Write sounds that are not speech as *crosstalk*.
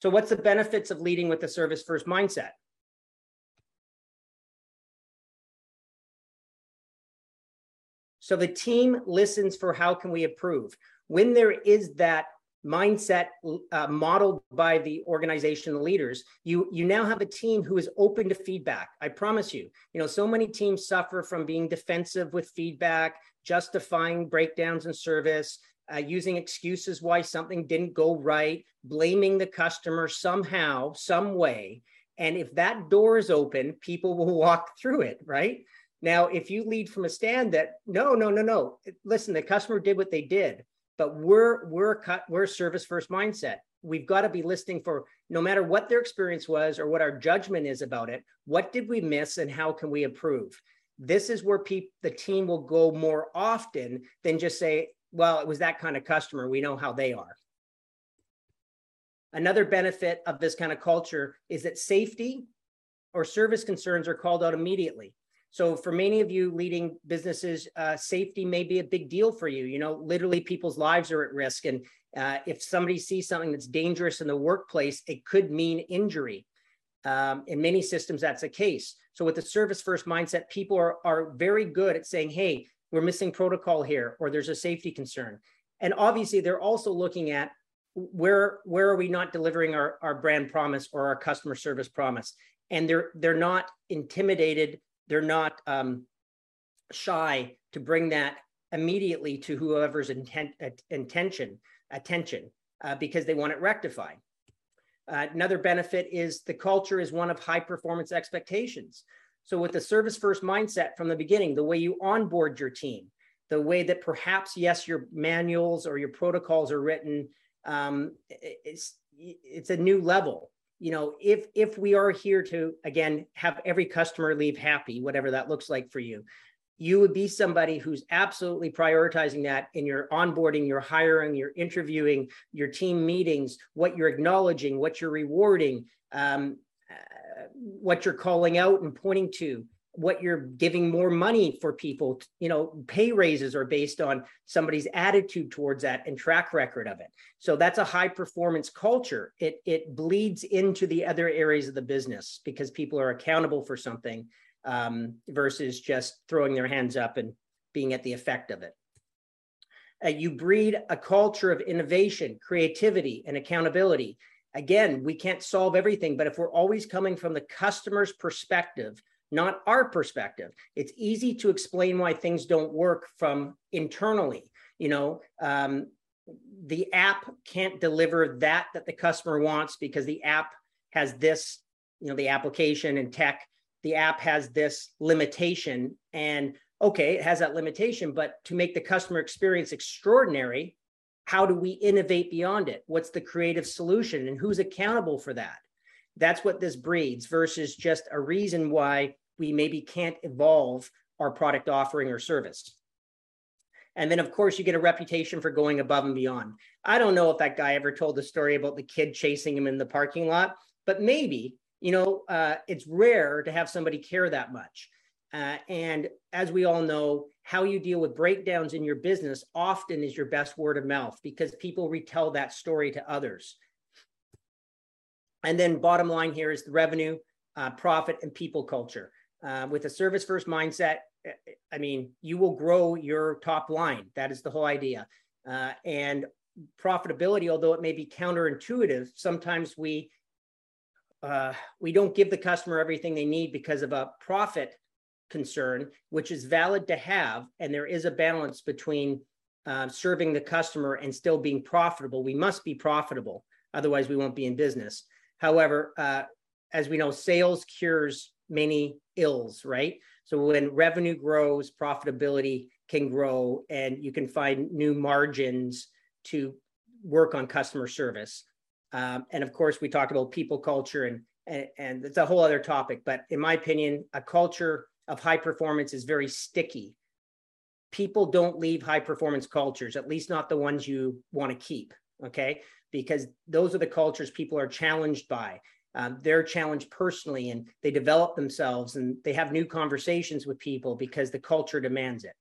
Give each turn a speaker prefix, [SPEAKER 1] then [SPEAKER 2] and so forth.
[SPEAKER 1] So what's the benefits of leading with the service first mindset? So the team listens for how can we improve. When there is that mindset uh, modeled by the organizational leaders you you now have a team who is open to feedback i promise you you know so many teams suffer from being defensive with feedback justifying breakdowns in service uh, using excuses why something didn't go right blaming the customer somehow some way. And if that door is open people *laughs* will walk through it right? Now if you lead from a stand that no no no no listen the customer did what they did but we're we're cut we're service first mindset. We've got to be listening for no matter what their experience was or what our judgment is about it what did we miss and how can we improve? This is where people the team will go more often than just say well it was that kind of customer we know how they are another benefit of this kind of culture is that safety or service concerns are called out immediately so for many of you leading businesses, uh, safety may be a big deal for you. You know, literally people's lives are at risk. And uh, if somebody sees something that's dangerous in the workplace, it could mean injury. Um, in many systems, that's the case. So with the service first mindset, people are, are very good at saying, hey, we're missing protocol here, or there's a safety concern. And obviously, they're also looking at where where are we not delivering our, our brand promise or our customer service promise and they're they're not intimidated they're not um, shy to bring that immediately to whoever's intent, intention, attention, uh, because they want it rectified. Uh, another benefit is the culture is one of high performance expectations. So with the service first mindset from the beginning, the way you onboard your team, the way that perhaps, yes, your manuals or your protocols are written, um, it's, it's a new level. You know if if we are here to again have every customer leave happy whatever that looks like for you you would be somebody who's absolutely prioritizing that in your onboarding your hiring your interviewing your team meetings what you're acknowledging what you're rewarding um, what you're calling out and pointing to what you're giving more money for people you know pay raises are based on somebody's attitude towards that and track record of it. So that's a high performance culture. It it bleeds into the other areas of the business because people are accountable for something um, versus just throwing their hands up and being at the effect of it. Uh, you breed a culture of innovation creativity and accountability again we can't solve everything but if we're always coming from the customer's perspective not our perspective. It's easy to explain why things don't work from internally. You know, um, the app can't deliver that that the customer wants because the app has this, you know, the application and tech, the app has this limitation. And okay, it has that limitation, but to make the customer experience extraordinary, how do we innovate beyond it? What's the creative solution and who's accountable for that? That's what this breeds versus just a reason why we maybe can't evolve our product offering or service. And then, of course, you get a reputation for going above and beyond. I don't know if that guy ever told the story about the kid chasing him in the parking lot, but maybe, you know, uh, it's rare to have somebody care that much. Uh, and as we all know, how you deal with breakdowns in your business often is your best word of mouth because people retell that story to others. And then, bottom line here is the revenue, uh, profit, and people culture uh, with a service first mindset, eh, eh, I mean, you will grow your top line. That is the whole idea. Uh, and profitability, although it may be counterintuitive, sometimes we uh, we don't give the customer everything they need because of a profit concern, which is valid to have. And there is a balance between uh, serving the customer and still being profitable. We must be profitable, otherwise we won't be in business. However, uh, as we know, sales cures many ills, right? So when revenue grows, profitability can grow, and you can find new margins to work on customer service. Um, and of course, we talked about people culture, and, and and it's a whole other topic. But in my opinion, a culture of high performance is very sticky. People don't leave high performance cultures, at least not the ones you want to keep. Okay, because those are the cultures people are challenged by um, they're challenged personally and they develop themselves and they have new conversations with people because the culture demands it.